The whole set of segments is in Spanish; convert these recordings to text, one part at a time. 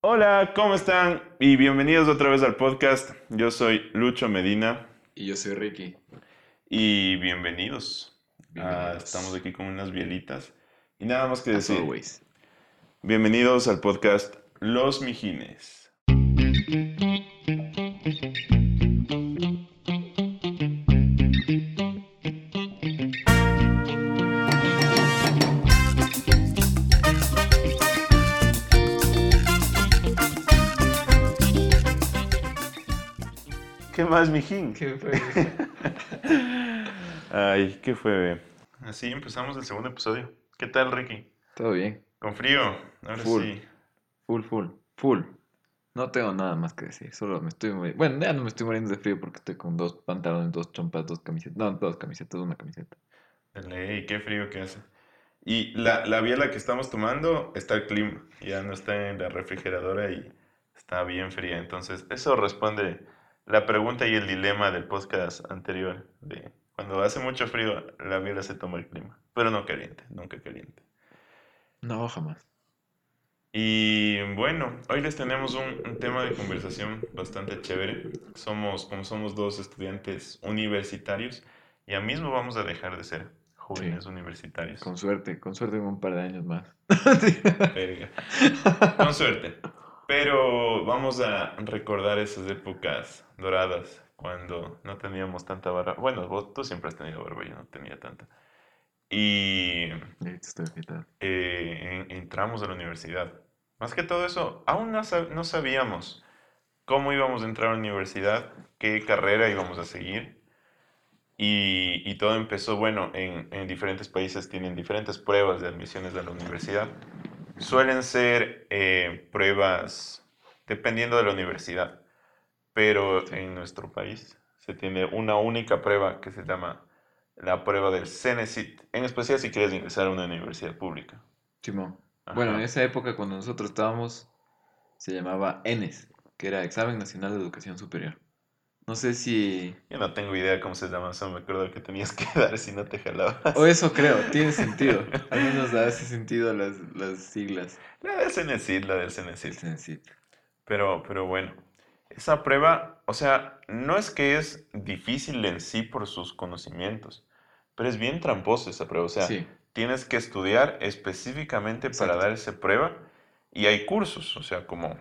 Hola, ¿cómo están? Y bienvenidos otra vez al podcast. Yo soy Lucho Medina Y yo soy Ricky. y bienvenidos. Ah, estamos aquí con unas bielitas. Y nada más que As decir, always. bienvenidos al podcast Los Mijines. Más, mijín? ¿Qué fue? Ay, ¿qué fue? Así empezamos el segundo episodio. ¿Qué tal, Ricky? Todo bien. Con frío. Ahora Full. sí. Full, full, full. No tengo nada más que decir. Solo me estoy muriendo. Bueno, ya no me estoy muriendo de frío porque estoy con dos pantalones, dos chompas, dos camisetas. No, dos camisetas, una camiseta. De ley, qué frío que hace. Y la, la biela que estamos tomando está el clima. Ya no está en la refrigeradora y está bien fría. Entonces, eso responde la pregunta y el dilema del podcast anterior. De cuando hace mucho frío, la biela se toma el clima. Pero no caliente, nunca caliente. No, jamás. Y bueno, hoy les tenemos un, un tema de conversación bastante chévere. Somos, como somos dos estudiantes universitarios, ya mismo vamos a dejar de ser jóvenes universitarios. Con suerte, con suerte en un par de años más. Verga. Con suerte. Pero vamos a recordar esas épocas doradas cuando no teníamos tanta barba. Bueno, vos, tú siempre has tenido barba, yo no tenía tanta. Y eh, en- entramos a la universidad. Más que todo eso, aún no sabíamos cómo íbamos a entrar a la universidad, qué carrera íbamos a seguir. Y, y todo empezó, bueno, en, en diferentes países tienen diferentes pruebas de admisiones a la universidad. Suelen ser eh, pruebas dependiendo de la universidad, pero en nuestro país se tiene una única prueba que se llama la prueba del CENESIT, en especial si quieres ingresar a una universidad pública. Simón. Bueno, en esa época cuando nosotros estábamos, se llamaba ENES, que era Examen Nacional de Educación Superior. No sé si... Yo no tengo idea cómo se llama, solo me acuerdo que tenías que dar si no te jalabas. O eso creo, tiene sentido. Al menos hace sentido las, las siglas. La del CENESIT, la del. Cenecit. Pero, pero bueno, esa prueba, o sea, no es que es difícil en sí por sus conocimientos, pero es bien tramposa esa prueba. O sea, Sí, tienes que estudiar específicamente para dar esa prueba y hay cursos, o sea, como,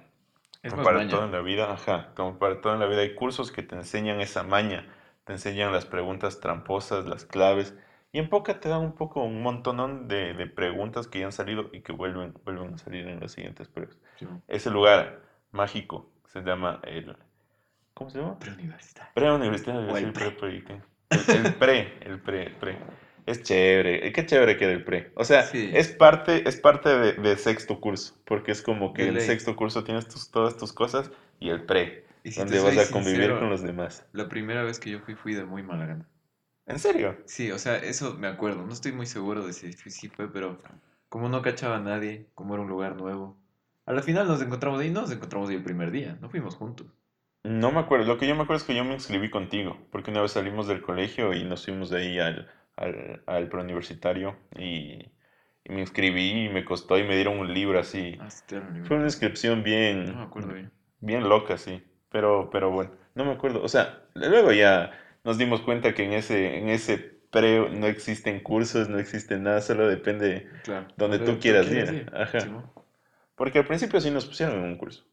es como para maña. todo en la vida, ajá, como para todo en la vida hay cursos que te enseñan esa maña, te enseñan las preguntas tramposas, las claves, y en poca te dan un poco, un montonón de, de preguntas que ya han salido y que vuelven, vuelven a salir en las siguientes pruebas. Simón. Ese lugar mágico se llama el, ¿cómo se llama? Preuniversitario. Pre-universitario, sí, el pre. el, el pre, el pre, el pre. Es chévere, qué chévere que era el pre. O sea, Sí. es parte, es parte de, de sexto curso, porque es como que en ley. sexto curso tienes tus, todas tus cosas y el pre, Y si donde vas a convivir sincero, con los demás. La primera vez que yo fui, fui de muy mala gana. ¿En serio? Sí, o sea, eso me acuerdo. No estoy muy seguro de si fui- si fue, pero como no cachaba a nadie, como era un lugar nuevo. A la final nos encontramos ahí, no nos encontramos ahí el primer día, no fuimos juntos. No me acuerdo, lo que yo me acuerdo es que yo me inscribí contigo, porque una vez salimos del colegio y nos fuimos de ahí al, al, al preuniversitario y, y me inscribí y me costó y me dieron un libro así. Ah, sí, Fue una inscripción bien, No me acuerdo bien. bien loca, sí. Pero, pero bueno, no me acuerdo. O sea, luego ya nos dimos cuenta que en ese, en ese pre no existen cursos, no existe nada, solo depende Claro. donde tú quieras ir. Ajá. Porque al principio sí nos pusieron en un curso.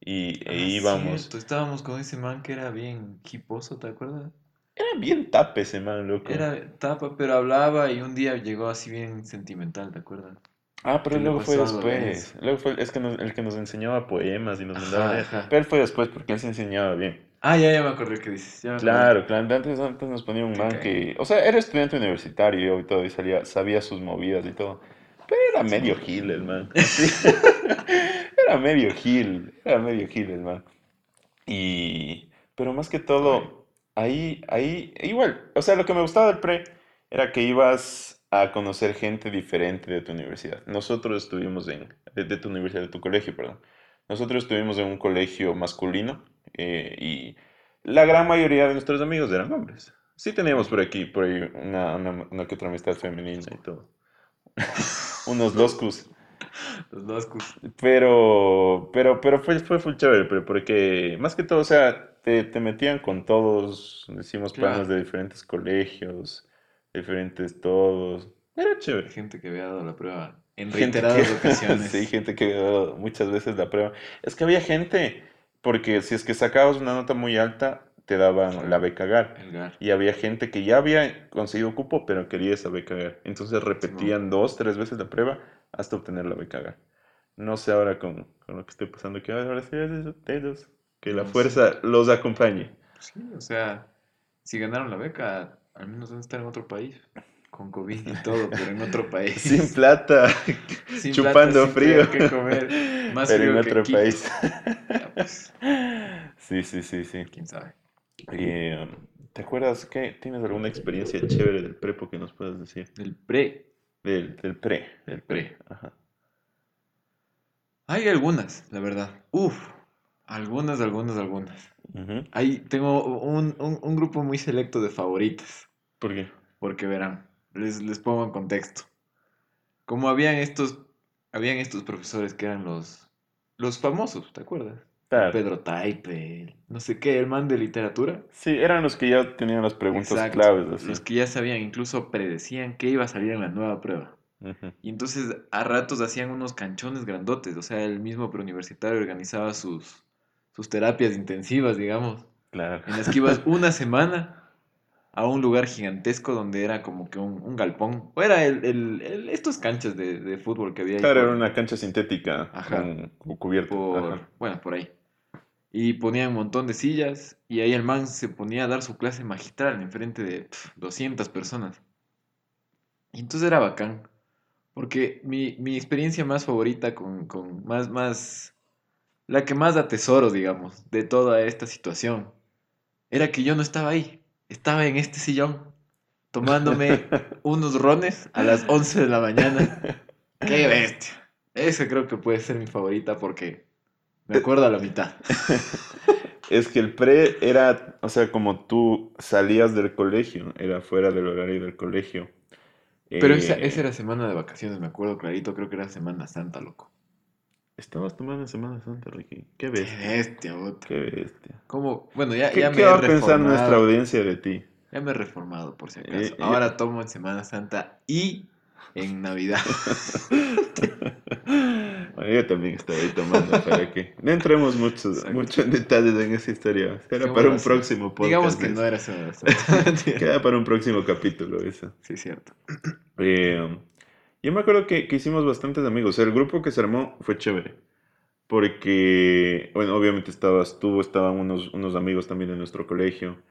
Y Ah, e íbamos. cierto, Estábamos con ese man que era bien hiposo, ¿te acuerdas? Era bien tape ese man, loco. Era tapa, pero hablaba y un día llegó así bien sentimental, ¿te acuerdas? Ah, pero le luego fue después. Luego fue es que nos- el que nos enseñaba poemas y nos mandaba ajá. Pero él fue después porque él se enseñaba bien. Ah, ya, ya me acordé que dices. ya. Claro, claro. Antes, antes nos ponía un man que. O sea, era estudiante universitario y todo, y salía, sabía sus movidas y todo. Pero era medio gil el man. Era medio gil. Era medio gil el man. Y. Pero más que todo, ahí, ahí. Igual. O sea, lo que me gustaba del pre era que ibas a conocer gente diferente de tu universidad. Nosotros estuvimos en. De, de tu universidad, de tu colegio, perdón. Nosotros estuvimos en un colegio masculino eh, y la gran mayoría de nuestros amigos eran hombres. Sí teníamos por aquí, por ahí, una, una, una que otra amistad femenina y todo. Unos loscos. Los Noscus. Pero, pero, pero fue, fue full chévere, pero porque más que todo, o sea, te, te metían con todos, decimos panas Claro. de diferentes colegios, diferentes todos. Era chévere. Gente que había dado la prueba en Gente reiteradas que, ocasiones. sí, gente que había dado muchas veces la prueba. Es que había gente, porque si es que sacabas una nota muy alta, te daban la beca GAR. GAR. Y había gente que ya había conseguido cupo, pero quería esa beca GAR. Entonces repetían dos, tres veces la prueba hasta obtener la beca GAR. No sé ahora con, con lo que esté pasando, que ahora sí es que la sé. fuerza los acompañe. Sí, o sea, si ganaron la beca, al menos van a estar en otro país. Con COVID y todo, pero en otro país. Sin plata, Sin chupando plata, sin frío. tener que comer. Más pero en frío otro país. Ya, pues, Sí, sí, sí, sí. quién sabe. Y, um, ¿te acuerdas que tienes alguna experiencia chévere del prepo que nos puedas decir? Del pre. Del, del pre, Del pre. Ajá. Hay algunas, la verdad. Uf, algunas, algunas, algunas. Ujú. Ahí tengo un, un- un grupo muy selecto de favoritas. ¿Por qué? Porque verán, les, les pongo en contexto. Como habían estos, habían estos profesores que eran los, los famosos, ¿te acuerdas? Claro. Pedro Taipe, no sé qué, el man de literatura. Sí, eran los que ya tenían las preguntas Exacto, claves, así. Los que ya sabían, incluso predecían que iba a salir en la nueva prueba. Ujú. Y entonces a ratos hacían unos canchones grandotes, o sea, el mismo preuniversitario organizaba sus, sus terapias intensivas, digamos, Claro. en las que ibas una semana a un lugar gigantesco donde era como que un, un galpón, o era el, el- el- estos canchas de, de fútbol que había ahí Claro, por- era una cancha sintética Ajá. con, con cubierta. por, Ajá. bueno, por ahí. Y ponían un montón de sillas y ahí el man se ponía a dar su clase magistral enfrente de pf, 200 personas. Y entonces era bacán, porque mi, mi experiencia más favorita con, con más, más, la que más atesoro, digamos, de toda esta situación, era que yo no estaba ahí, estaba en este sillón, tomándome unos rones a las 11 de la mañana. ¡Qué bestia! Esa creo que puede ser mi favorita porque me acuerdo a la mitad. Es que el pre era, o sea, como tú salías del colegio, era fuera del horario del colegio. Pero Eh, esa, esa era semana de vacaciones, me acuerdo clarito, creo que era Semana Santa, loco. Estabas tomando en Semana Santa, Ricky. Qué ¡Qué bestia. bestia, bota! Qué bestia. ¿Cómo? Bueno, ya, ¿Qué, ya qué me he va a pensar nuestra audiencia de ti? Ya me he reformado, por si acaso. Eh, eh, Ahora tomo en Semana Santa y en Navidad. Bueno, yo también estaba ahí tomando, ¿para qué? No entremos mucho, mucho en detalles en esa historia. Será para bueno, un sí. próximo podcast. Digamos que eso. no era Semana Santa. Queda para un próximo capítulo eso. sí, cierto. Eh, yo me acuerdo que, que hicimos bastantes amigos. El grupo que se armó fue chévere. Porque, bueno, obviamente estabas tú, estaban unos, unos amigos también de nuestro colegio.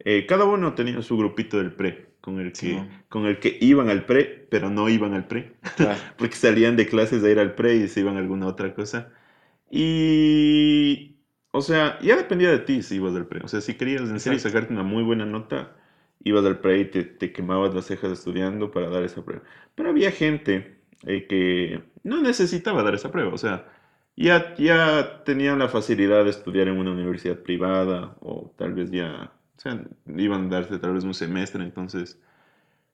Eh, cada uno tenía su grupito del pre, con el, que, Simón. con el que iban al pre, pero no iban al pre. Claro. Porque salían de clases a ir al pre y se iban a alguna otra cosa. Y, o sea, ya dependía de ti si ibas al pre. O sea, si querías en serio sacarte una muy buena nota, ibas al pre y te, te quemabas las cejas estudiando para dar esa prueba. Pero había gente eh, que no necesitaba dar esa prueba. O sea, ya, ya tenían la facilidad de estudiar en una universidad privada o tal vez ya, o sea, iban a darse tal vez un semestre, entonces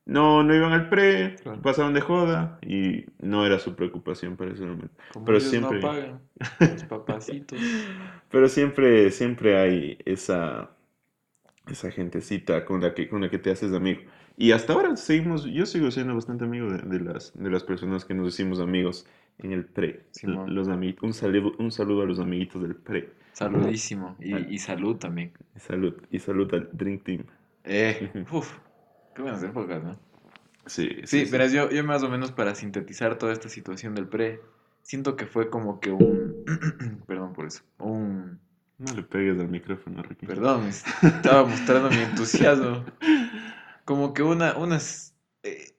no, no iban al pre, Claro. pasaban de joda y no era su preocupación para ese momento. Como Pero ellos siempre- no pagan, los papacitos. Pero siempre, siempre hay esa, esa gentecita con la que, con la que te haces amigo. Y hasta ahora seguimos, yo sigo siendo bastante amigo de, de las, de las personas que nos hicimos amigos en el pre. Simón. Los amiguitos, un saludo, un saludo a los amiguitos del pre. Saludísimo. Y, y salud también. Y salud, y salud al Drink Team. Eh, uf, qué buenas épocas, ¿no? Sí, Sí, verás, yo, yo más o menos para sintetizar toda esta situación del pre, siento que fue como que un... perdón por eso. Un... No le pegues al micrófono, Ricky. Perdón, es- estaba mostrando mi entusiasmo. Como que una... Unas, eh,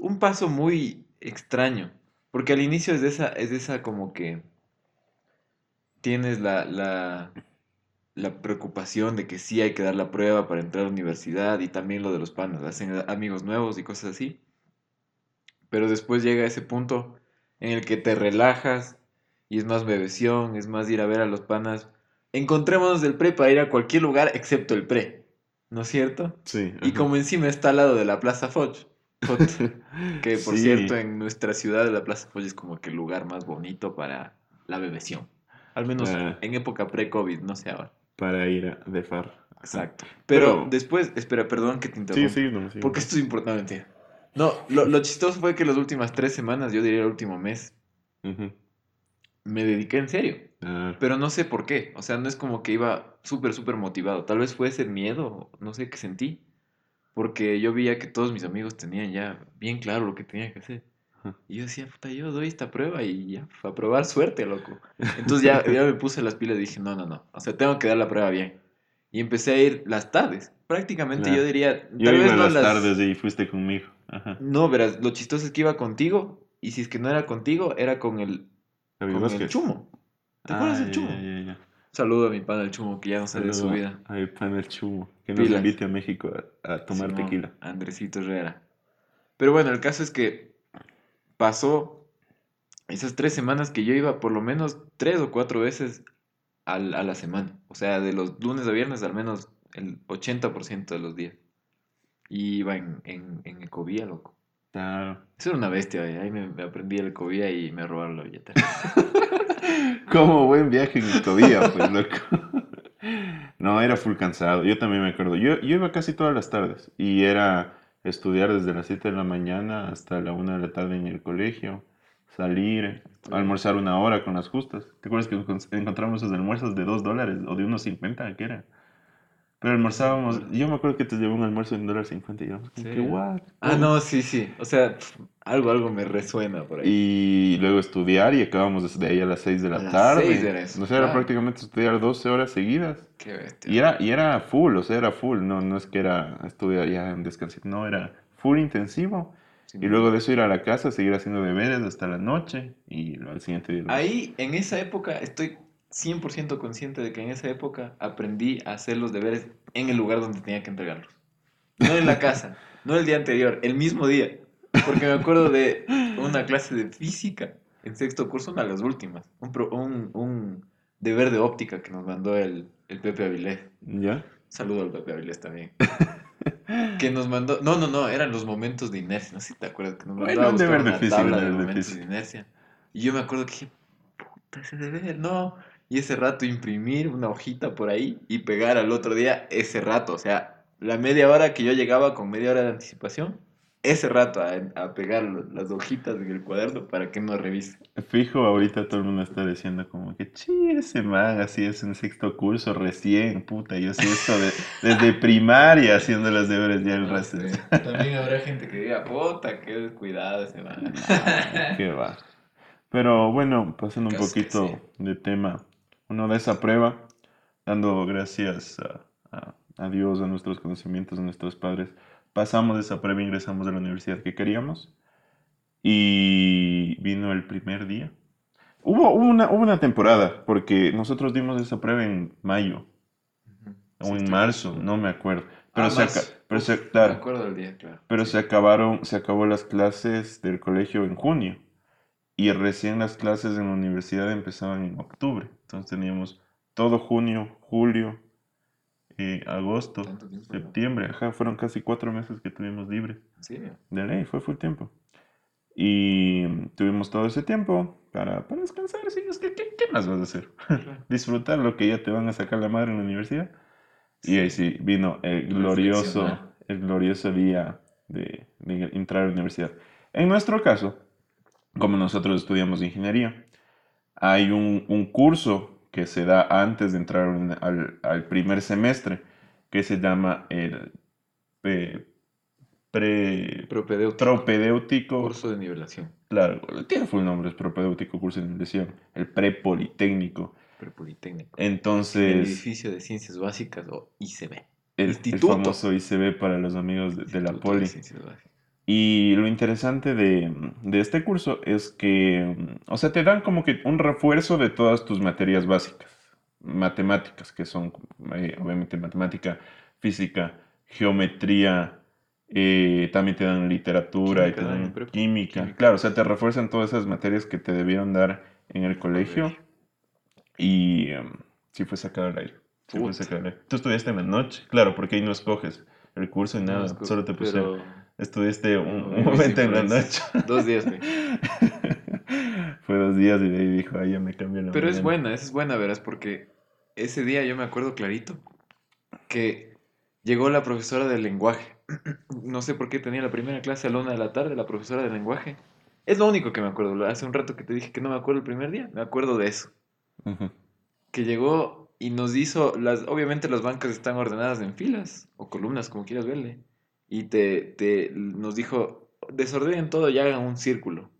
un paso muy extraño. Porque al inicio es de esa, es de esa como que... Tienes la, la, la preocupación de que sí hay que dar la prueba para entrar a la universidad y también lo de los panas, hacen amigos nuevos y cosas así. Pero después llega ese punto en el que te relajas y es más bebesión, es más ir a ver a los panas. Encontrémonos del pre para ir a cualquier lugar excepto el pre, ¿no es cierto? Sí. Y como encima está al lado de la Plaza Foch, que por Sí. cierto, en nuestra ciudad, la Plaza Folla es como que el lugar más bonito para la bebeción. Al menos Ah. en época pre-COVID, no sé ahora. Para ir a de far. Exacto. Pero, Pero- después, espera, perdón que te interrumpa. Sí, sí, no, sí. Porque esto es importante. No, lo, lo chistoso fue que las últimas tres semanas, yo diría el último mes, Ujú. Me dediqué en serio. Ah, Pero no sé por qué. O sea, no es como que iba súper, súper motivado. Tal vez fue ese miedo, no sé qué sentí. Porque yo veía que todos mis amigos tenían ya bien claro lo que tenían que hacer. Y yo decía, puta, yo doy esta prueba y ya, a probar suerte, loco. Entonces ya, ya me puse las pilas y dije, no, no, no. O sea, tengo que dar la prueba bien. Y empecé a ir las tardes. Prácticamente Claro. yo diría, Yo tal iba vez a no las las... tardes y fuiste conmigo. Ajá. No, verás, lo chistoso es que iba contigo y si es que no era contigo, era con el, Con el chumo. ¿Te Ah, acuerdas del ya, chumo? ya, ya, ya. Saludo a mi pana el chumo que ya no sale de su vida. a mi pana el chumo. Que nos Pilas. invite a México a, a tomar Simón, tequila. Andresito Herrera. Pero bueno, el caso es que pasó esas tres semanas que yo iba por lo menos tres o cuatro veces al- a la semana. O sea, de los lunes a viernes al menos el 80% de los días. Y iba en, en, en Ecovía, loco. Claro. Eso era una bestia, ahí me, me aprendí el Ecovía y me robaron la billetera. Como buen viaje en Ecovía, pues, loco. No, era full cansado. Yo también me acuerdo. Yo, yo iba casi todas las tardes. Y era estudiar desde las 7 de la mañana hasta la 1 de la tarde en el colegio. Salir, almorzar una hora con las justas. ¿Te acuerdas que encon- encontramos esos almuerzos de 2 dólares o de unos 50? ¿Qué era? Pero almorzábamos. Yo me acuerdo que te llevé un almuerzo en dólar 50 y Sí. que, ¿what? ah, no, sí, sí. O sea, algo, algo me resuena por ahí. Y luego estudiar y acabamos desde ahí a las 6 de la A las tarde. seis era eso, O sea, era claro. prácticamente estudiar 12 horas seguidas. Qué bestia. Y era, y era full, o sea, era full. No, no es que era estudiar ya en descanso. No, era full intensivo. Sí, Y luego de eso ir a la casa, seguir haciendo deberes hasta la noche. Y al siguiente día. Ahí, en esa época, estoy 100% consciente de que en esa época aprendí a hacer los deberes en el lugar donde tenía que entregarlos. No en la casa, no el día anterior, el mismo día. Porque me acuerdo de una clase de física en sexto curso, una de las últimas. Un, pro- un, un deber de óptica que nos mandó el, el Pepe Avilés. ¿Ya? Saludo al Pepe Avilés también. Que nos mandó. No, no, no, eran los momentos de inercia. No sé si te acuerdas que nos mandó Bueno, a un deber de una física, tabla un de de momentos de inercia. Y yo me acuerdo que dije, puta, ese deber, no. Y ese rato imprimir una hojita por ahí y pegar al otro día ese rato. O sea, la media hora que yo llegaba con media hora de anticipación, ese rato a, a pegar las hojitas en el cuaderno para que no revise. Fijo, ahorita todo el mundo está diciendo como que, chi, ese man así es en sexto curso recién, puta, yo sí esto de- desde primaria haciendo los deberes ya el No resto. sé. También habrá gente que diga, puta, qué descuidado ese man. Ah, Qué va. Pero bueno, pasando un poquito sí. de tema, uno de esa prueba, dando gracias a, a- a Dios, a nuestros conocimientos, a nuestros padres, pasamos esa prueba ingresamos a la universidad que queríamos. Y vino el primer día. Hubo, una, hubo una temporada, porque nosotros dimos esa prueba en mayo o en marzo, no me acuerdo. Pero, Ah, se, marzo. aca- pero Uf, se- Me claro, acuerdo del día, claro. pero Sí. se acabaron, se acabó las clases del colegio en junio y recién las clases en la universidad empezaban en octubre. Entonces teníamos todo junio, julio, eh, agosto, septiembre. Ajá, fueron casi cuatro meses que tuvimos. ¿En serio? De ley, fue full tiempo. Y tuvimos todo ese tiempo para, para descansar. Sí, es que, ¿qué, qué más vas a hacer? Claro. Disfrutar lo que ya te van a sacar la madre en la universidad. Y ahí sí vino el glorioso, el glorioso día de, de entrar a la universidad. En nuestro caso, como nosotros estudiamos ingeniería, hay un, un curso que se da antes de entrar en- al, al primer semestre que se llama el eh, pre, Propedéutico. propedéutico. Curso de nivelación. Claro, tiene full nombre, es propedéutico, curso de inversión, el prepolitécnico. Prepolitécnico. El Entonces, edificio de ciencias básicas o ICB. el, el Instituto. famoso ICB para los amigos de, de la Instituto de poli. Ciencias Básicas. Y lo interesante de, de este curso es que, o sea, te dan como que un refuerzo de todas tus materias básicas, matemáticas, que son eh, obviamente matemática, física, geometría, eh, también te dan literatura y Química te dan química. Química. Claro, o sea, te refuerzan todas esas materias que te debieron dar en el colegio y em, sí fue sacado al aire. Sí fue sacado al aire. Tú estudiaste en la noche, claro, porque ahí no escoges el curso y nada, No, solo te pusieron. pero Estuviste un, un momento en la pues, noche. Dos días, güey. Fue dos días y de ahí dijo, ay, ya me cambió la Pero es mañana". buena, esa es buena, verás, porque ese día yo me acuerdo clarito que llegó la profesora de lenguaje. No sé por qué tenía la primera clase a la una de la tarde, la profesora de lenguaje. Es lo único que me acuerdo. Hace un rato que te dije que no me acuerdo el primer día, me acuerdo de eso. Ujú. Que llegó y nos hizo, las, obviamente las bancas están ordenadas en filas o columnas, como quieras verle. Y te, te nos dijo, desordenen todo y hagan un círculo.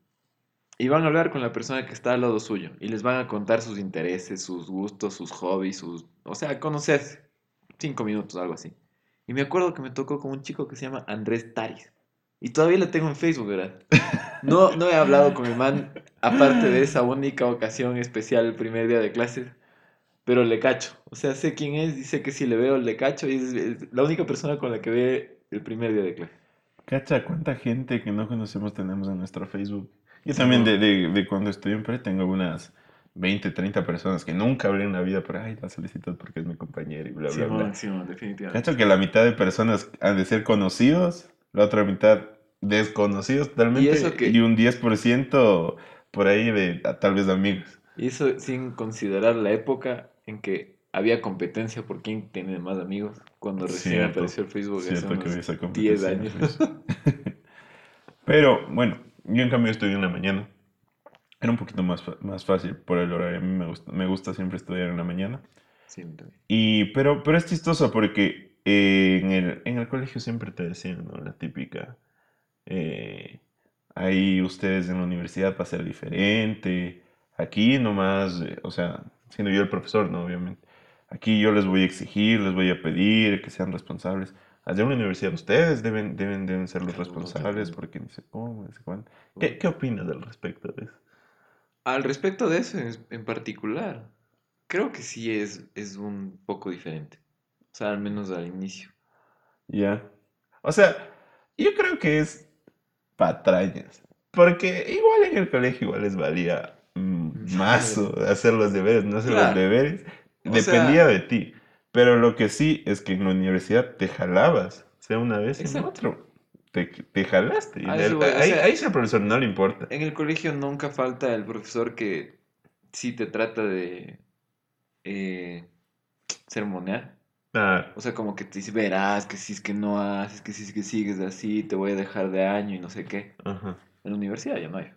Y van a hablar con la persona que está al lado suyo. Y les van a contar sus intereses, sus gustos, sus hobbies, sus... O sea, conocerse. Cinco minutos, algo así. Y me acuerdo que me tocó con un chico que se llama Andrés Taris. Y todavía lo tengo en Facebook, ¿verdad? No, no he hablado con el man, aparte de esa única ocasión especial el primer día de clases. Pero le cacho. O sea, sé quién es, dice que si le veo, le cacho. Y es la única persona con la que ve el primer día de clase. Cacha, cuánta gente que no conocemos tenemos en nuestro Facebook. Yo Sí, también de, de, de cuando estoy en pre tengo unas 20, 30 personas que nunca hablé en la vida, pero ay, la solicitud porque es mi compañero y bla, bla, bla. Simón, Simón, definitivamente. Cacha que la mitad de personas han de ser conocidos, la otra mitad desconocidos totalmente, Y eso que- y un 10% por ahí de tal vez amigos. Y eso sin considerar la época en que había competencia por quién tiene más amigos. Cuando recién Cierto, apareció el Facebook Cierto que unos había esa 10 competencia. años. Pero bueno, yo en cambio estudié en la mañana. Era un poquito más, más fácil por el horario. A mí me gusta, me gusta siempre estudiar en la mañana. Y, pero, pero es chistoso porque eh, en el, en el colegio siempre te decían, ¿no? La típica. eh, ahí ustedes en la universidad va a ser diferente. Aquí nomás, eh, o sea, siendo yo el profesor, ¿no? Obviamente. Aquí yo les voy a exigir, les voy a pedir que sean responsables. Allá en la universidad ustedes deben, deben, deben ser los responsables porque ni sé cómo, ni sé cuándo. ¿Qué, qué opinas al respecto de eso? Al respecto de eso en, particular, creo que sí es, es un poco diferente. O sea, al menos al inicio. Ya. O sea, yo creo que es patrañas. Porque igual en el colegio igual les valía mm, mazo hacer los deberes, no hacer los Claro. deberes. O Dependía sea- de ti. Pero lo que sí es que en la universidad te jalabas. Sea una vez Exacto. otro. Te, te jalaste. O ahí, sea- ahí sí al profesor no le importa. En el colegio nunca falta el profesor que sí te trata de eh, sermonear. O sea, como que te dice, verás que si es que no haces, que si es que sigues así, te voy a dejar de año y no sé qué. Ajá. En la universidad ya no hay.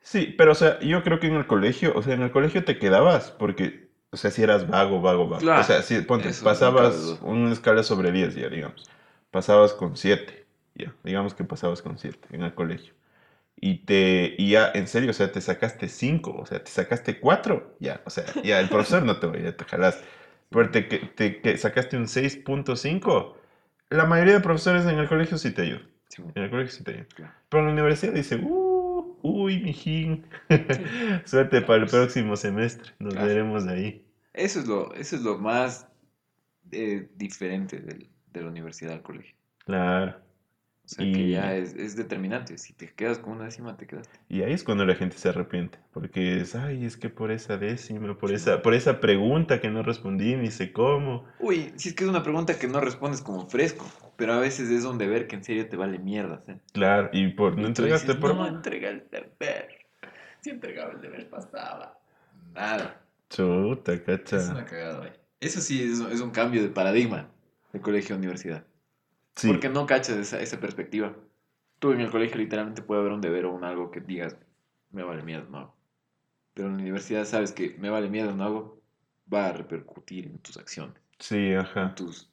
Sí, pero o sea, yo creo que en el colegio, o sea, en el colegio te quedabas porque, o sea, si eras vago, vago, vago. Claro, O sea, si ponte, pasabas duda. una escala sobre 10 ya, digamos. Pasabas con 7, ya, digamos que pasabas con 7 en el colegio. Y te, y ya, en serio, o sea, te sacaste 5, o sea, te sacaste 4, ya, o sea, ya el profesor no te ya te jalaste. Pero te, te, que sacaste un 6.5, la mayoría de profesores en el colegio sí te ayudan. Sí, En el colegio sí te ayudan. claro. Pero en la universidad dice, uh, uy, mijín. Suerte para el pues. próximo semestre. Nos Claro. veremos ahí. Eso es lo, eso es lo más eh, diferente del- de la universidad al colegio. Claro. O sea, Y- que ya es, es determinante. Si te quedas con una décima, te quedaste. Y ahí es cuando la gente se arrepiente. Porque es, ay, es que por esa décima, por Sí. esa, por esa pregunta que no respondí, ni sé cómo. Uy, si es que es una pregunta que no respondes como fresco, pero a veces es un deber que en serio te vale mierda. ¿sí? Claro, y por no entregaste dices, por. No, entrega el deber. Si entregaba el deber pasaba. Nada. Chuta, Es cacha. una cagada, güey. Eso sí es, es un cambio de paradigma de colegio a universidad. Sí, Porque no cachas esa, esa perspectiva. Tú en el colegio literalmente puede haber un deber o un algo que digas, me vale mierda, no hago. Pero en la universidad sabes que me vale mierda, no hago, va a repercutir en tus acciones, sí, en ajá. tus...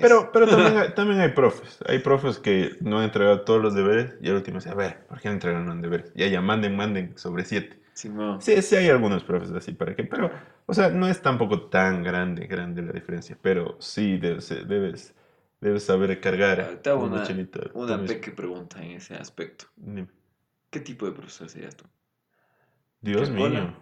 Pero, pero también, hay, también hay profes. Hay profes que no han entregado todos los deberes y al último dice, a ver, ¿por qué no entregaron los deberes? Ya, ya, manden, manden sobre siete. Sí, no. Sí, sí hay algunos profes así, ¿para qué? Pero, o sea, no es tampoco tan grande, grande la diferencia, pero sí debes, debes, debes saber cargar Te hago un una, una mismo. peque pregunta en ese aspecto. Dime. ¿Qué tipo de profesor serías tú? Dios ¿Que mío. cola?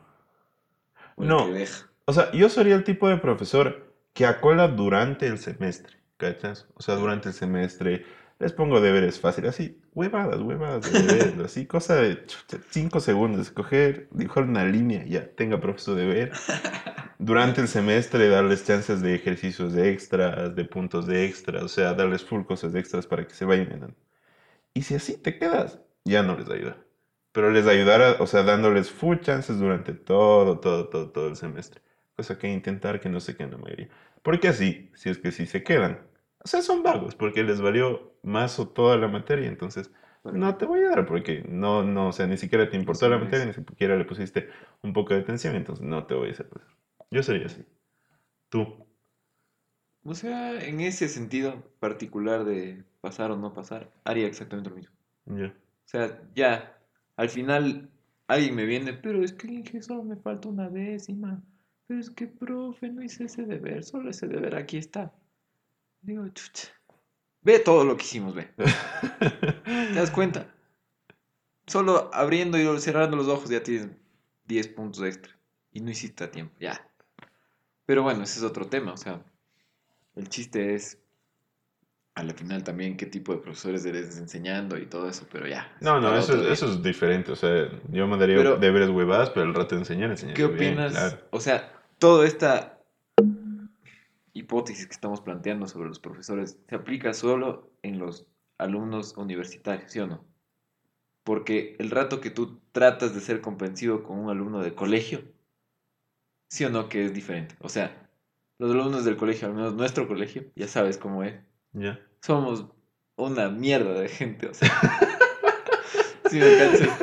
¿O el No. que? O sea, yo sería el tipo de profesor que acola durante el semestre, ¿cachas? O sea, durante el semestre les pongo deberes fáciles, así, huevadas, huevadas de deberes, así, cosa de cinco segundos, escoger, dibujar una línea, ya, tenga profesor deber. durante el semestre darles chances de ejercicios de extras, de puntos de extras, o sea, darles full cosas de extras para que se vayan. Y si así te quedas, ya no les ayuda. Pero les ayudará, o sea, dándoles full chances durante todo, todo, todo, todo el semestre. Cosa que intentar que no se queden la mayoría. Porque así, si es que si se quedan, o sea, son vagos, porque les valió más o toda la materia, entonces no te voy a dar porque no, no, o sea, ni siquiera te importó la materia, ni siquiera le pusiste un poco de atención, entonces no te voy a hacer. Yo sería así. Tú. O sea, en ese sentido particular de pasar o no pasar, haría exactamente lo mismo. Ya. O sea, ya, al final alguien me viene, pero es que solo me falta una décima. Pero es que, profe, no hice ese deber, solo ese deber aquí está. Digo, chucha. Ve todo lo que hicimos, ve. ¿Te das cuenta? Solo abriendo y cerrando los ojos ya tienes 10 puntos extra. Y no hiciste a tiempo, ya. Pero bueno, ese es otro tema. O sea, el chiste es a la final también qué tipo de profesores eres enseñando y todo eso, pero ya. No, no, eso, eso es diferente. O sea, yo mandaría Pero- deberes huevadas, pero el rato de enseñar, enseñar. ¿Qué opinas? O sea, toda esta hipótesis que estamos planteando sobre los profesores se aplica solo en los alumnos universitarios, ¿sí o no? Porque el rato que tú tratas de ser comprensivo con un alumno de colegio, ¿sí o no que es diferente? O sea, los alumnos del colegio, al menos nuestro colegio, ya sabes cómo es, Ya. somos una mierda de gente, o sea. ¿Sí me cachas?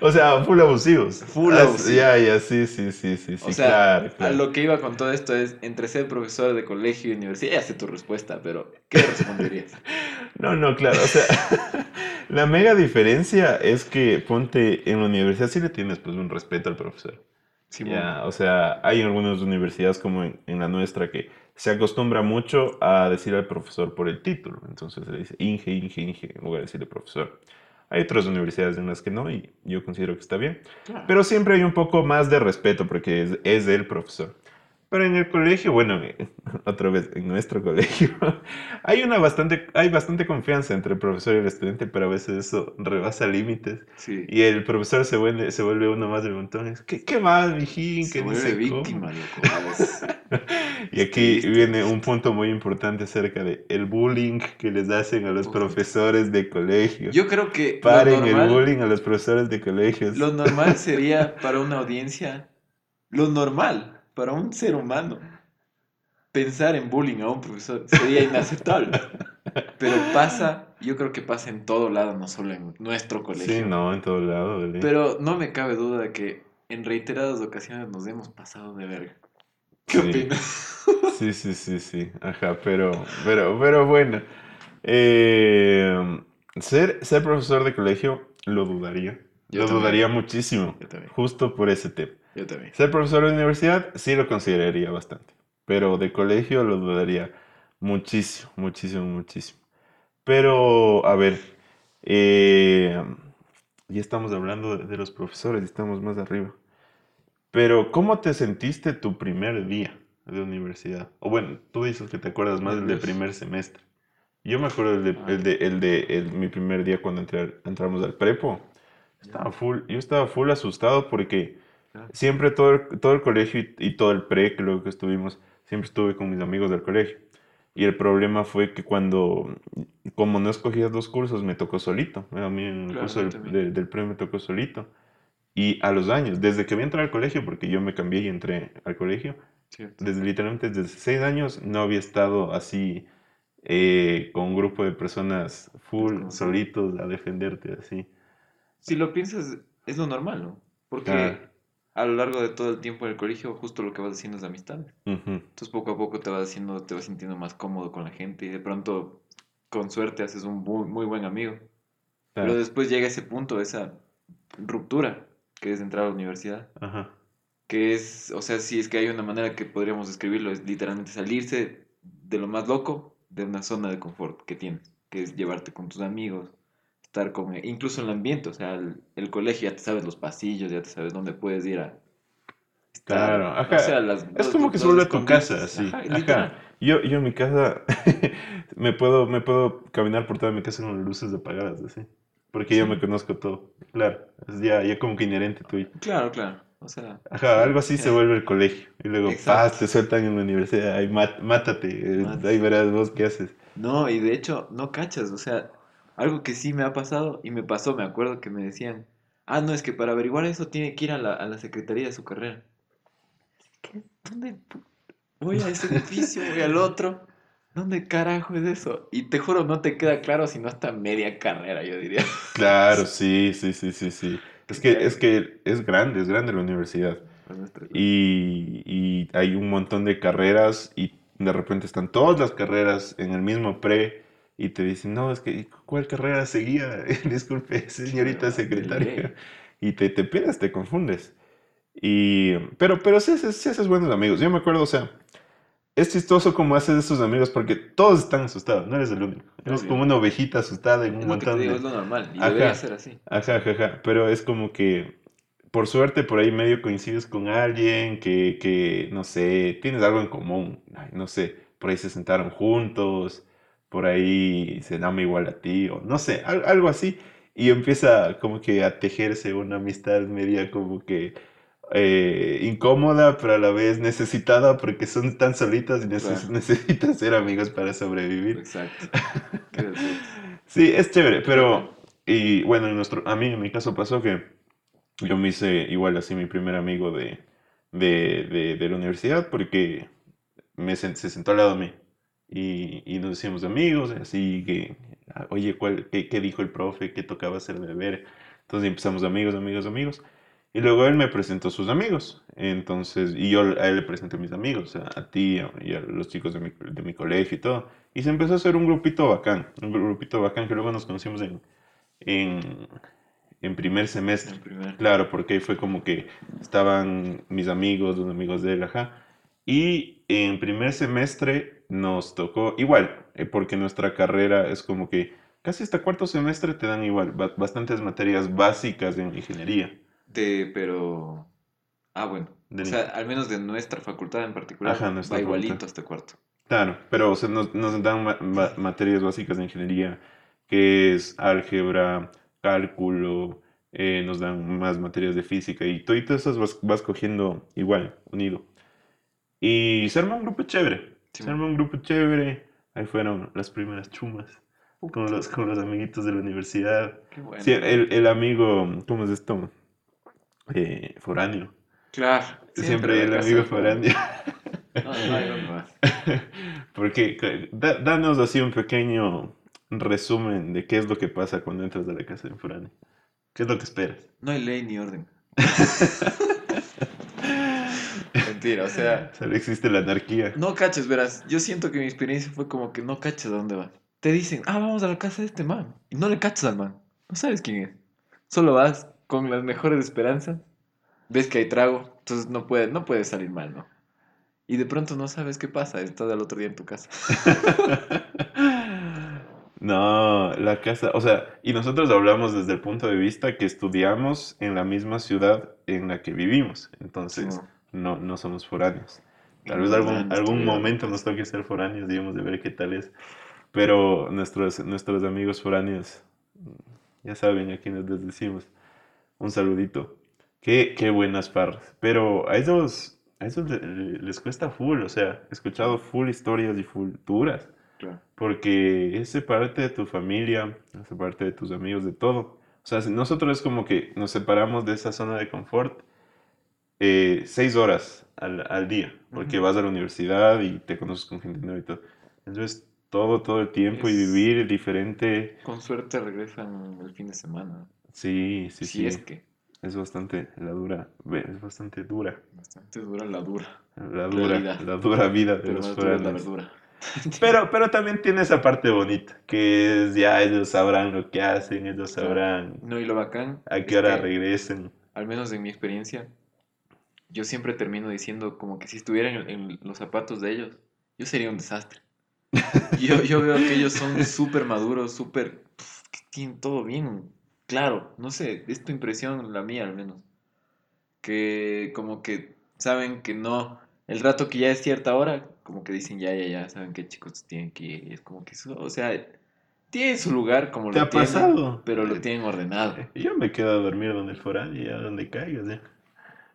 O sea, full abusivos. Full Ah, abusivos. Ya, ya, sí, sí, sí, sí, sí, O sea, claro, claro. a lo que iba con todo esto es, entre ser profesor de colegio y universidad, ya sé tu respuesta, pero ¿qué responderías? No, no, claro, o sea, la mega diferencia es que ponte en la universidad sí le tienes pues un respeto al profesor. Simón. Ya, o sea, hay algunas universidades como en, en la nuestra que se acostumbra mucho a decir al profesor por el título. Entonces se le dice Inge, Inge, Inge, en lugar de decirle profesor. Hay otras universidades en las que no y yo considero que está bien. Claro. Pero siempre hay un poco más de respeto porque es, es del profesor. Pero en el colegio, bueno, eh, otra vez, en nuestro colegio, hay, una bastante, hay bastante confianza entre el profesor y el estudiante, pero a veces eso rebasa límites. sí. Y el profesor se vuelve, se vuelve uno más del montón. ¿Qué, qué más, mijín? Se Que vuelve sé cómo". víctima, loco. Y aquí viene un punto muy importante acerca de el bullying que les hacen a los Puta. profesores de colegio. Yo creo que Paren el normal, bullying a los profesores de colegios. lo normal sería para una audiencia, lo normal para un ser humano, pensar en bullying a un profesor sería inaceptable. Pero pasa, yo creo que pasa en todo lado, no solo en nuestro colegio. Sí, no, en todo lado. bebé. Pero no me cabe duda de que en reiteradas ocasiones nos hemos pasado de verga. ¿Qué Sí. opinas? Sí, sí, sí, sí. Ajá, pero, pero, pero bueno. Eh, ser, ser profesor de colegio lo dudaría. Yo lo también. dudaría muchísimo. Yo Justo por ese tema. Yo también. Ser profesor de universidad sí lo consideraría bastante. Pero de colegio lo dudaría muchísimo, muchísimo, muchísimo. Pero, a ver, eh, ya estamos hablando de, de los profesores, estamos más arriba. Pero, ¿cómo te sentiste tu primer día de universidad? O bueno, tú dices que te acuerdas más del de primer semestre. Yo me acuerdo del de, Ah. el de, el de el- mi primer día cuando entré- entramos al prepo. Estaba full, yo estaba full asustado porque Siempre todo el, todo el colegio y, y todo el pre, que luego que estuvimos, siempre estuve con mis amigos del colegio. Y el problema fue que cuando, como no escogías dos cursos, me tocó solito. A mí en el Claro, curso del, de- del pre me tocó solito. Y a los años, desde que voy a entrar al colegio, porque yo me cambié y entré al colegio, Cierto. desde literalmente desde seis años no había estado así eh, con un grupo de personas full, solitos, a defenderte así. Si lo piensas, es lo normal, ¿no? Porque Claro. A lo largo de todo el tiempo en el colegio, justo lo que vas haciendo es amistades. Ujú. Entonces poco a poco te vas haciendo, te vas sintiendo más cómodo con la gente y de pronto, con suerte, haces un muy, muy buen amigo. Pero después llega ese punto, esa ruptura, que es entrar a la universidad. Ajá. Que es, o sea, si es que hay una manera que podríamos describirlo, es literalmente salirse de lo más loco de una zona de confort que tienes, que es llevarte con tus amigos, estar con, incluso en el ambiente, o sea, el, el colegio ya te sabes los pasillos, ya te sabes dónde puedes ir a estar. Claro, ajá. O sea, las, Es los- como que se vuelve tu escondites, casa, así. Ajá, Ajá. Yo, yo en mi casa me puedo, me puedo caminar por toda mi casa con las luces apagadas, así. Porque yo Sí. me conozco todo. Claro. Es ya, ya como que inherente tuyo. Claro, claro. O sea, Ajá, algo así se vuelve el colegio. Y luego, paz, te sueltan en la universidad. Ahí, mát- mátate. eh, Mátate. Ahí verás vos qué haces. no, y de hecho, no cachas, o sea, algo que sí me ha pasado y me pasó, me acuerdo que me decían, ah, no, es que para averiguar eso tiene que ir a la, a la secretaría de su carrera. ¿Qué? ¿Dónde? Voy a ese edificio, voy al otro. ¿Dónde carajo es eso? Y te juro, no te queda claro sino hasta media carrera, yo diría. Claro, sí, sí, sí, sí, sí. Es que, es que es grande, es grande la universidad. Y, y hay un montón de carreras y de repente están todas las carreras en el mismo pre y te dicen, no, es que, ¿cuál carrera seguía? Disculpe, señorita secretaria. dele. Y te, te pierdes, te confundes. Y, pero, pero sí, haces- sí haces buenos amigos. Yo me acuerdo, o sea, es chistoso cómo haces esos amigos porque todos están asustados, no eres el único. Eres Obvio. como una ovejita asustada en un Es lo que te montón digo, de... es lo normal. Y Ajá. debería ser así. Ajá, ajá, ajá. Pero es como que, por suerte, por ahí medio coincides con alguien que, que, no sé, tienes algo en común. Ay, no sé, por ahí se sentaron juntos, por ahí se llama igual a ti, o no sé, al- algo así. Y empieza como que a tejerse una amistad media como que eh, incómoda, pero a la vez necesitada porque son tan solitas y neces- Claro. necesitan ser amigos para sobrevivir. Exacto. Sí, es chévere, pero, y bueno, en nuestro, a mí en mi caso pasó que yo me hice igual así mi primer amigo de, de, de, de la universidad porque me se sentó al lado de mí y, y nos hicimos amigos, así que, ah, oye, ¿cuál, qué, qué dijo el profe? ¿Qué tocaba hacer de ver? Entonces empezamos amigos, amigos, amigos. Y luego él me presentó a sus amigos. Entonces, y yo a él le presenté a mis amigos, a, a ti a- y a los chicos de mi, de mi colegio y todo. Y se empezó a hacer un grupito bacán, un grupito bacán que luego nos conocimos en, en, en primer semestre. En primer. Claro, porque fue como que estaban mis amigos, los amigos de él, ajá. Y en primer semestre nos tocó igual, eh, porque nuestra carrera es como que casi hasta cuarto semestre te dan igual, ba- bastantes materias básicas en ingeniería. De, pero. Ah, bueno. De o sea, al menos de nuestra facultad en particular, Ajá, va igualito facultad. este cuarto. Claro, pero o sea, nos, nos dan ma- ma- materias básicas de ingeniería, que es álgebra, cálculo, eh, nos dan más materias de física y todo esas vas, vas cogiendo igual, unido. Y se arma un grupo chévere, Sí, se arma un grupo chévere, ahí fueron las primeras chumas, con los, con los amiguitos de la universidad. Qué bueno. Sí, el, el amigo, ¿cómo es esto? Eh, foráneo. Claro. Siempre, el la amigo foráneo. No, no más. Porque da- danos así un pequeño resumen de qué es lo que pasa cuando entras a la casa de un foráneo. ¿Qué es lo que esperas? No hay ley ni orden. Mentira, o sea. Solo existe la anarquía. No caches, verás. Yo siento que mi experiencia fue como que no caches a dónde vas. Te dicen, ah, vamos a la casa de este man. Y no le cachas al man. No sabes quién es. Solo vas con las mejores esperanzas. Ves que hay trago. Entonces no puede, no puede salir mal, ¿no? Y de pronto no sabes qué pasa. Estás al otro día en tu casa. No, la casa, o sea, y nosotros hablamos desde el punto de vista que estudiamos en la misma ciudad en la que vivimos. Entonces, no, no somos foráneos. Tal vez algún, algún momento nos toque ser foráneos, digamos, de ver qué tal es. Pero nuestros, nuestros amigos foráneos, ya saben a quienes les decimos. Un saludito. Qué, qué buenas farras. Pero a esos, a esos le- le- les cuesta full, o sea, he escuchado full historias y full duras. Claro. Porque es separarte de tu familia, es separarte de tus amigos, de todo. O sea, nosotros es como que nos separamos de esa zona de confort eh, seis horas al, al día, porque vas a la universidad y te conoces con gente nueva y todo. Entonces, todo, todo el tiempo y vivir diferente. Con suerte regresan el fin de semana. Sí, sí, si sí. es que. Es bastante, la dura, es bastante dura. Bastante dura la dura. La dura, Realidad. la dura vida de Pero los la foráneos. verdura. Pero, pero también tiene esa parte bonita, que es ya ellos sabrán lo que hacen, ellos sabrán No, y lo bacán. a qué hora que, regresen. Al menos en mi experiencia, yo siempre termino diciendo como que si estuviera en, en los zapatos de ellos, yo sería un desastre. Yo, yo veo que ellos son súper maduros, súper... que tienen todo bien claro. No sé, es tu impresión, la mía al menos. Que como que saben que no... El rato que ya es cierta hora, como que dicen ya, ya, ya, saben que chicos tienen que ir. y Es como que eso, o sea, tiene su lugar como ¿Te lo ha tienen, pasado? pero lo tienen ordenado. Yo me quedo a dormir donde el foráneo, ya donde caigas, ya.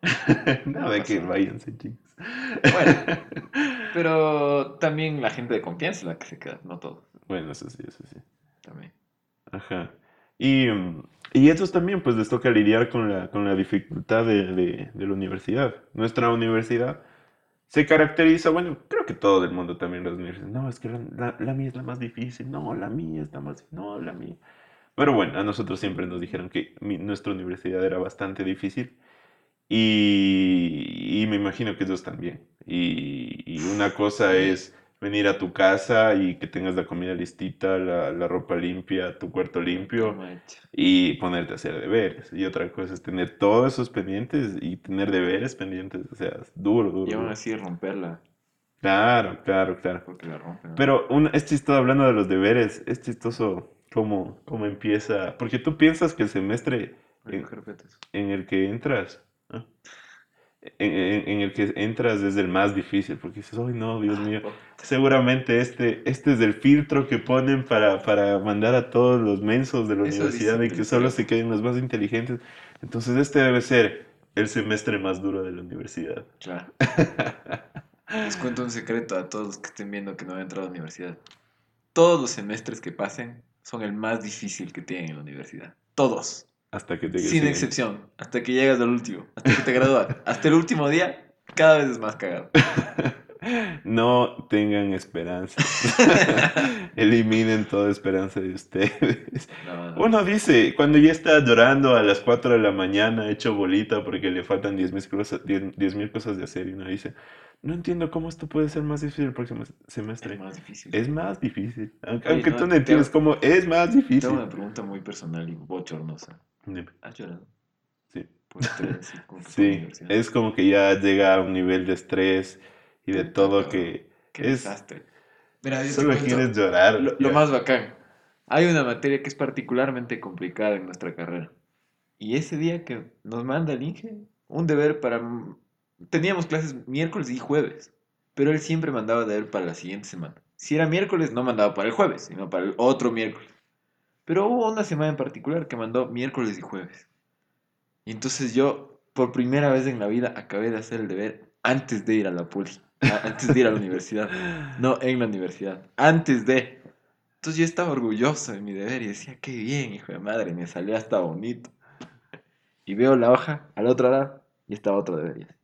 Nada de que váyanse, chicos. Bueno, pero también la gente de confianza es la que se queda, no todos. Bueno, eso sí, eso sí. También. Ajá. Y, y estos también, pues les toca lidiar con la, con la dificultad de, de- de la universidad. Nuestra universidad se caracteriza, bueno, creo que todo el mundo también las universidades. No, es que la, la- la mía es la más difícil. No, la mía es la más... No, la mía. Pero bueno, a nosotros siempre nos dijeron que mi- nuestra universidad era bastante difícil. Y, y me imagino que ellos también. Y, y una cosa es venir a tu casa y que tengas la comida listita, la, la ropa limpia, tu cuarto limpio y ponerte a hacer deberes. Y otra cosa es tener todos esos pendientes y tener deberes pendientes. O sea, es duro, duro. Y aún así romperla, Claro, claro, claro. porque la rompen. ¿no? Pero un, es chistoso hablando de los deberes, es chistoso cómo, cómo empieza. Porque tú piensas que el semestre en el que entras, en, en- en el que entras es el más difícil, porque dices, ay no, Dios mío, seguramente este, este es el filtro que ponen para, para mandar a todos los mensos de la Eso universidad y que solo se queden los más inteligentes. Entonces este debe ser el semestre más duro de la universidad. Claro. Les cuento un secreto a todos los que estén viendo que no han entrado a la universidad. Todos los semestres que pasen son el más difícil que tienen en la universidad. Todos. Hasta que te Sin excepción. Hasta que llegas al último. Hasta que te gradúas. Hasta el último día, cada vez es más cagado. No tengan esperanza. Eliminen toda esperanza de ustedes. No, no. Uno dice, cuando ya está llorando a las 4 de la mañana, hecho bolita porque le faltan 10.000 cosas, 10.000 cosas de hacer, y uno dice, no entiendo cómo esto puede ser más difícil el próximo semestre. Es más difícil. Es más difícil. Aunque, Oye, aunque no, tú no entiendes cómo es más Tengo difícil. una pregunta muy personal y bochornosa. Dime. ¿Has llorado? Sí. Por estrés, Sí, es como que ya llega a un nivel de estrés y de todo que Qué es- desastre. Mira, yo te solo quieres llorar. Lo, más bacán. Hay una materia que es particularmente complicada en nuestra carrera. Y ese día que nos manda el Inge un deber para... Teníamos clases miércoles y jueves, pero él siempre mandaba deber para la siguiente semana. Si era miércoles, no mandaba para el jueves, sino para el otro miércoles. Pero hubo una semana en particular que mandó miércoles y jueves. Y entonces yo, por primera vez en la vida, acabé de hacer el deber antes de ir a la puli, a- antes de ir a la universidad. No en la universidad, antes de. Entonces yo estaba orgulloso de mi deber y decía, qué bien, hijo de madre, me salió hasta bonito. Y veo la hoja al otro lado y estaba otro deber.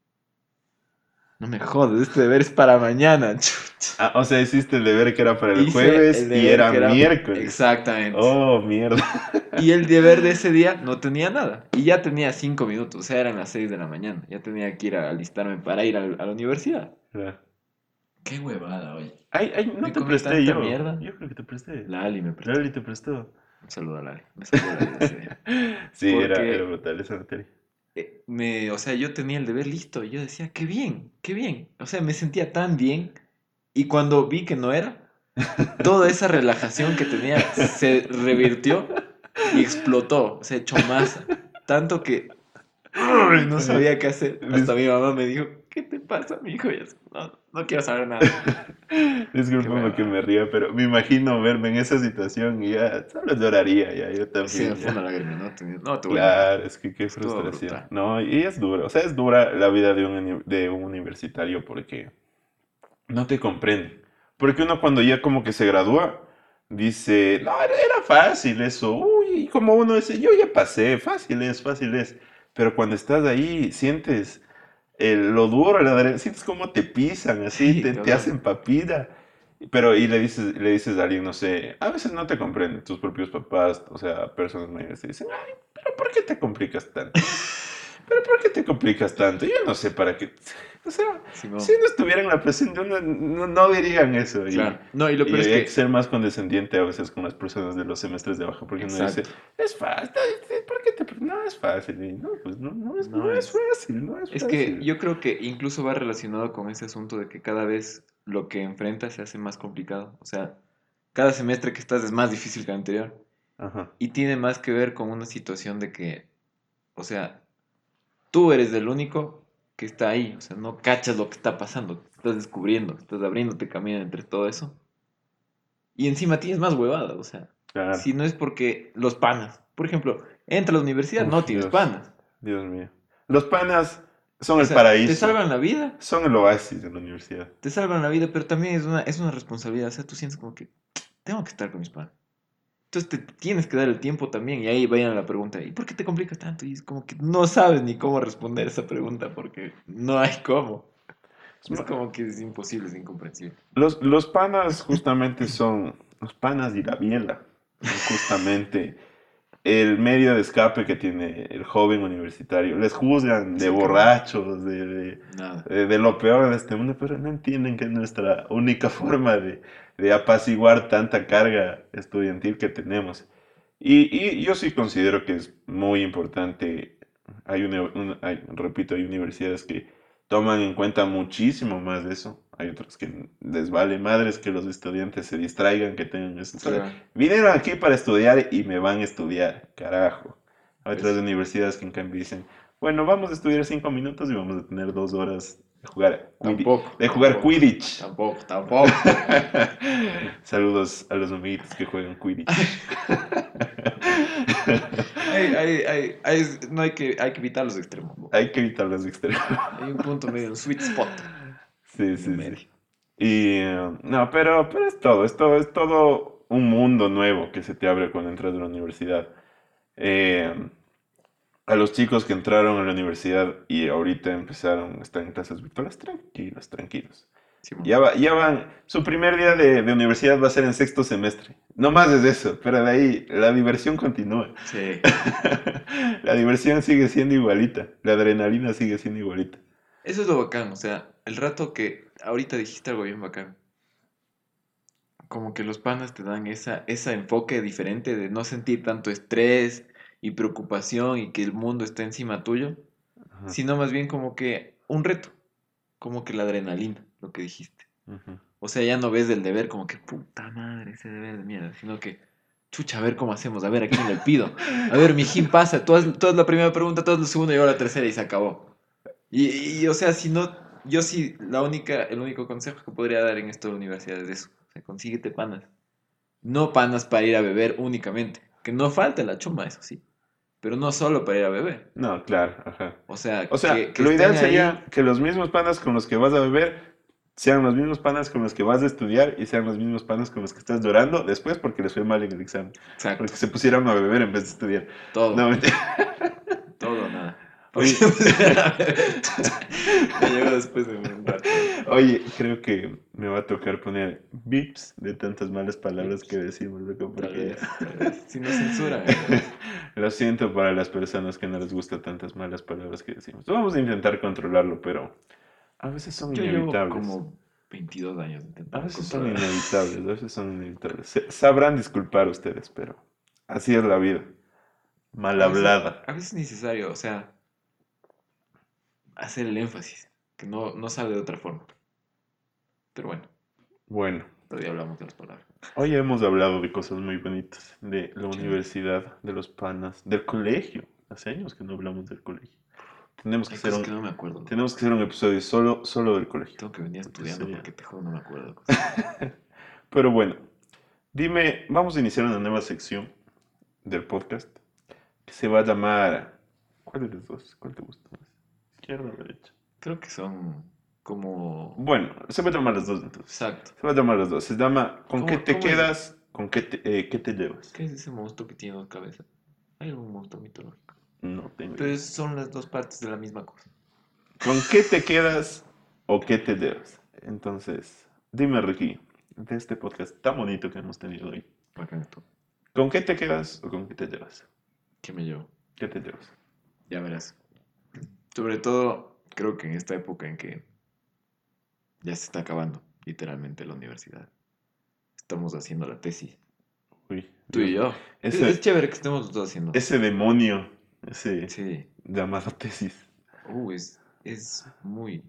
No me jodas, este deber es para mañana. chucha". Ah, o sea, hiciste el deber que era para el Hice jueves el y era, miércoles. Exactamente. Oh, mierda. Y el deber de ese día no tenía nada. Y ya tenía cinco minutos, o sea, eran las seis de la mañana. Ya tenía que ir a alistarme para ir a, a la universidad. Qué huevada, oye. Ay, ay, no te presté yo. mierda. Yo creo que te presté. Lali me prestó. Lali te prestó. Un saludo a Lali. Me salvó la vida ese día. Sí, era, brutal esa materia. Eh, me, o sea, yo tenía el deber listo y yo decía, qué bien, qué bien. O sea, me sentía tan bien. Y cuando vi que no era, toda esa relajación que tenía se revirtió y explotó. Se echó masa. Tanto que no sabía qué hacer. Hasta mi mamá me dijo, ¿qué te pasa, mi hijo? No, no quiero saber nada. Disculpame hueva. que me ría, pero me imagino verme en esa situación y ya solo lloraría, ya, yo Sí, también. fue ya. una lágrima, no, te, no te. Claro, es que qué frustración. No, y es dura, o sea, es dura la vida de un, de un universitario porque no te comprende. Porque uno cuando ya como que se gradúa, dice, no, era, era fácil eso, uy, y como uno dice, yo ya pasé, fácil es, fácil es. Pero cuando estás ahí, sientes el- lo duro, la adre- sientes como te pisan, así, Sí, te, hacen papilla. Pero, y le dices, le dices a alguien, no sé, a veces no te comprenden tus propios papás, o sea, personas mayores, te dicen, ay, pero ¿por qué te complicas tanto? ¿Pero por qué te complicas tanto? Yo no sé para qué. O sea, si no estuviera en la presión, no, no, no dirían eso. Y, Claro. No, y lo y peor es hay que ser más condescendiente a veces con las personas de los semestres de abajo, porque uno dice, es fácil, ¿por qué te.? No es fácil. Y no, pues no, no, es, No no es es. fácil, no es Es fácil. que yo creo que incluso va relacionado con ese asunto de que cada vez lo que enfrentas se hace más complicado. O sea, cada semestre que estás es más difícil que el anterior. Ajá. Y tiene más que ver con una situación de que, o sea, tú eres el único que está ahí. O sea, no cachas lo que está pasando. Estás descubriendo, estás abriéndote camino entre todo eso. Y encima tienes más huevada. O sea, Claro. si no es porque los panas. Por ejemplo, entra a la universidad, Uf, no tienes Dios. panas. Dios mío. Los panas Son O el paraíso. Te salvan la vida, Son el oasis de la universidad. te salvan la vida, pero también es una, es una responsabilidad. O sea, tú sientes como que tengo que estar con mis padres. Entonces te tienes que dar el tiempo también. Y ahí vayan a la pregunta, ¿y por qué te complicas tanto? Y es como que no sabes ni cómo responder esa pregunta porque no hay cómo. Es como que es imposible, es incomprensible. Los, los panas justamente son los panas y la biela. Justamente el medio de escape que tiene el joven universitario. Les juzgan de Sí, borrachos, de, de- de- de lo peor de este mundo, pero no entienden que es nuestra única forma de, de apaciguar tanta carga estudiantil que tenemos. Y, y yo sí considero que es muy importante. Hay una, una- hay- repito, hay universidades que toman en cuenta muchísimo más de eso. Hay otras que les vale madres que los estudiantes se distraigan, que tengan eso. Sea, Vinieron aquí para estudiar y me van a estudiar, carajo. Hay otras universidades que en cambio dicen, bueno, vamos a estudiar cinco minutos y vamos a tener dos horas de jugar, Tampoco. de jugar tampoco, Quidditch. Tampoco, tampoco. Saludos a los amiguitos que juegan Quidditch. Hay- hay- hay- hay- no hay que, hay que evitar los extremos. ¿no? Hay que evitar los extremos. Hay un punto medio, un sweet spot. Sí, sí, medio. sí. Y eh, no, pero, pero es todo, es todo, es todo un mundo nuevo que se te abre cuando entras a la universidad. Eh, a los chicos que entraron a la universidad y ahorita empezaron, están en clases virtuales, tranquilos, tranquilos. Sí. Ya, va- ya van, su primer día de, de universidad va a ser en sexto semestre. No más es eso, pero de ahí la diversión continúa. Sí. La diversión sigue siendo igualita, la adrenalina sigue siendo igualita. Eso es lo bacán, o sea, el rato que ahorita dijiste algo bien bacán. Como que los panas te dan esa, ese enfoque diferente de no sentir tanto estrés y preocupación y que el mundo está encima tuyo, Ajá, sino más bien como que un reto, como que la adrenalina, lo que dijiste. ujú. O sea, ya no ves del deber como que puta madre, ese deber de mierda, sino que chucha, a ver cómo hacemos, a ver a quién le pido. A ver, mijín, pasa, tú haz, tú haz la primera pregunta, tú haz la segunda y yo la tercera y se acabó. Y, y, o sea, si no, yo sí, la única, el único consejo que podría dar en esto de la universidad es eso. O sea, consíguete panas. No panas para ir a beber únicamente. Que no falte la chuma, eso sí. Pero no solo para ir a beber. No, claro, ajá. O sea, O sea, que, que lo ideal ahí- sería que los mismos panas con los que vas a beber sean los mismos panas con los que vas a estudiar y sean los mismos panas con los que estás llorando después porque les fue mal en el examen. Exacto, Porque se pusieron a beber en vez de estudiar. todo. No. Todo nada. Oye. Me llegó después de un rato. Oye, creo que me va a tocar poner bips de tantas malas palabras que decimos, loco, porque. Si no censuran. lo siento para las personas que no les gustan tantas malas palabras que decimos. Vamos a intentar controlarlo, pero a veces son Yo llevo inevitables. como 22 años A intentando veces son inevitables, a veces son inevitables. Sabrán disculpar ustedes, pero así es la vida. Mal A veces- hablada. A veces es necesario, o sea, hacer el énfasis, que no, no sale de otra forma. Pero bueno, Bueno, todavía hablamos de las palabras. hoy hemos hablado de cosas muy bonitas, de la Sí. universidad, de los panas, del colegio. Hace años que no hablamos del colegio. Tenemos que, hacer un, que no me acuerdo. ¿no? tenemos que hacer un episodio solo, solo del colegio. Tengo que venir estudiando Sí. porque te juro no me acuerdo. Pero bueno, dime, vamos a iniciar una nueva sección del podcast que se va a llamar... ¿Cuál de los dos? ¿Cuál te gusta más? ¿Izquierda o derecha? Creo que son como... Bueno, se a llamar las dos entonces. Exacto. Se a llamar las dos. Se llama ¿Con ¿Cómo- qué te cómo es? quedas? ¿Con qué te, eh, qué te llevas? ¿Qué es ese monstruo que tiene dos cabezas? Hay algún monstruo mitológico. No tengo idea. Entonces son las dos partes de la misma cosa. ¿Con qué te quedas o qué te llevas? Entonces, dime, Ricky, de este podcast tan bonito que hemos tenido hoy, tú. ¿con qué te quedas o con qué te llevas? ¿Qué me llevo? ¿Qué te llevas? Ya verás. Sobre todo, creo que en esta época en que ya se está acabando, literalmente, la universidad. Estamos haciendo la tesis. Uy, Tú y yo. Es, Ese, es chévere que estemos los dos haciendo. ese demonio, ese Sí. llamado tesis. Uh, es, es muy.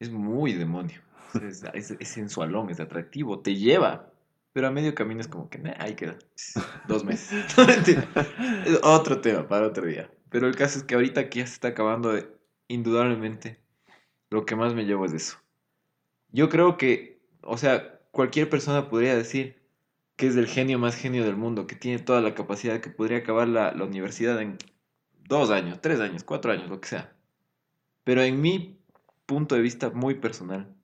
Es muy demonio. Es, es, es sensualón, es atractivo, te lleva. Pero a medio camino es como que, nah, ahí queda. Dos meses. Es otro tema para otro día. Pero el caso es que ahorita que ya se está acabando, indudablemente, lo que más me llevo es eso. Yo creo que, o sea, cualquier persona podría decir que es el genio más genio del mundo, que tiene toda la capacidad, que podría acabar la, la universidad en dos años, tres años, cuatro años, lo que sea. Pero en mi punto de vista muy personal,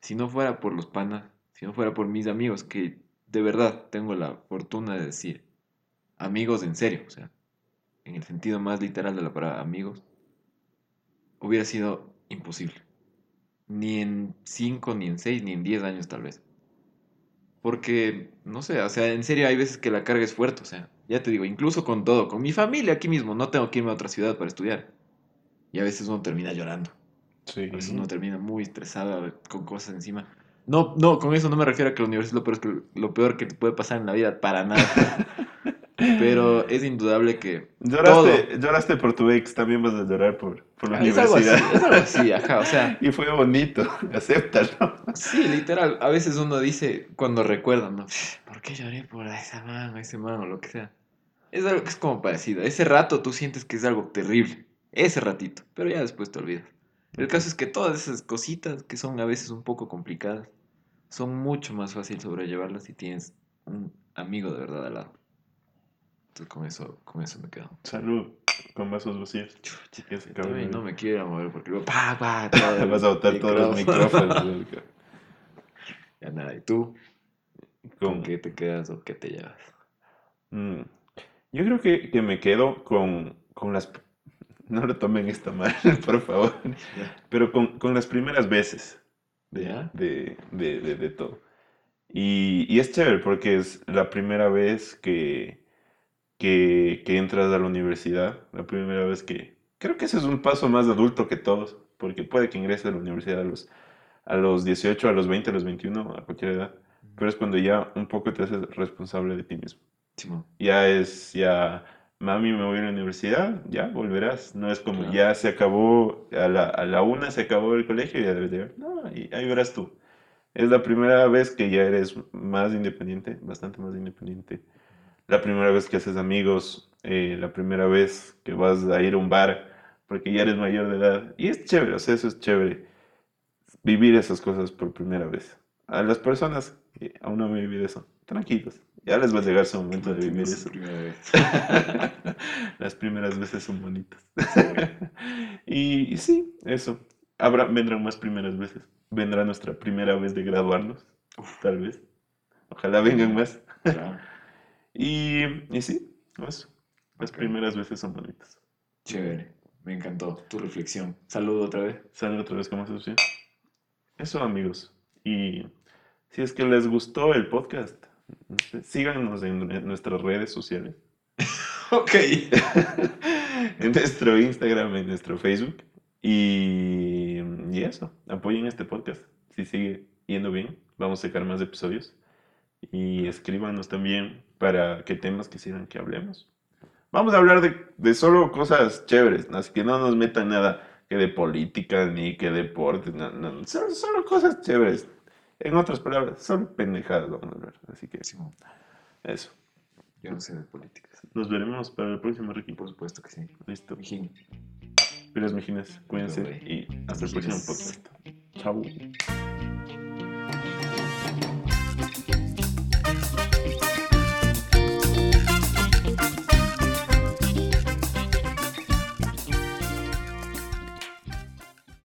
si no fuera por los panas, si no fuera por mis amigos, que de verdad tengo la fortuna de decir, amigos en serio, o sea, en el sentido más literal de la palabra amigos, hubiera sido imposible. Ni en 5, ni en 6, ni en 10 años tal vez. Porque, no sé, o sea, en serio hay veces que la carga es fuerte, o sea, ya te digo, incluso con todo, con mi familia aquí mismo, no tengo que irme a otra ciudad para estudiar. Y a veces uno termina llorando. Sí. A veces uno termina muy estresado con cosas encima. No, no, con eso no me refiero a que la universidad es lo peor, que, lo peor que te puede pasar en la vida, para nada. Pero es indudable que. Lloraste, lloraste por tu ex, también vas a llorar por, por la es algo, así, universidad. es algo así, ajá, o sea. Y fue bonito, acéptalo. Sí, literal. A veces uno dice, cuando recuerda, ¿no? ¿Por qué lloré por esa mano, ese mano, lo que sea? Es algo que es como parecido. Ese rato tú sientes que es algo terrible. Ese ratito. Pero ya después te olvidas. El caso es que todas esas cositas que son a veces un poco complicadas, son mucho más fácil sobrellevarlas si tienes un amigo de verdad al lado. Entonces con eso, con eso me quedo. Salud, con vasos vacíos. Que se También no me quiero mover porque luego, pa, pa, todo Vas a botar todos los micrófono. micrófonos. Ya nada, ¿y tú? Con- ¿Con qué te quedas o qué te llevas? Mm, Yo creo que, que me quedo con, con las... No lo tomen esto mal, por favor. Pero con, con las primeras veces de, de, de- de todo. Y, y es chévere porque es la primera vez que, que, que entras a la universidad, la primera vez que... Creo que ese es un paso más adulto que todos, porque puede que ingreses a la universidad a los, a los 18, a los 20, a los 21, a cualquier edad, pero es cuando ya un poco te haces responsable de ti mismo. Ya es, ya, mami, me voy a la universidad, ya volverás. No es como, Claro. ya se acabó, a la, a la una se acabó el colegio y ya debes de ver. No, y ahí verás tú. Es la primera vez que ya eres más independiente, bastante más independiente. La primera vez que haces amigos, eh, la primera vez que vas a ir a un bar, porque ya eres mayor de edad. Y es chévere, o sea, eso es chévere. Vivir esas cosas por primera vez. A las personas que aún no han vivido eso, tranquilos. Ya les va a llegar su momento de vivir eso. primera vez. Las primeras veces son bonitas. y, y sí, eso. Habrá, vendrán más primeras veces. Vendrá nuestra primera vez de graduarnos, tal vez. Ojalá vengan más. Claro. Y, y sí, eso. Las Ok. primeras veces son bonitas. Chévere. Me encantó tu reflexión. Saludo otra vez. Sale otra vez como asociación. Eso, amigos. Y si es que les gustó el podcast, no sé, síganos en, en nuestras redes sociales. Ok. en nuestro Instagram, en nuestro Facebook. Y, y eso, apoyen este podcast. Si sigue yendo bien, vamos a sacar más episodios. Y escríbanos también para qué temas quisieran que hablemos. Vamos a hablar de, de solo cosas chéveres, ¿no? así que no nos metan nada que de política ni que deporte, no, no, solo, solo cosas chéveres. En otras palabras, solo pendejadas vamos a hablar. Así que Simón, eso. Yo no sé de políticas. Nos veremos para el próximo Ricky. Por supuesto que sí. Listo. Mijín. Pilas, mijines, cuídense y hasta el próximo podcast. Chao.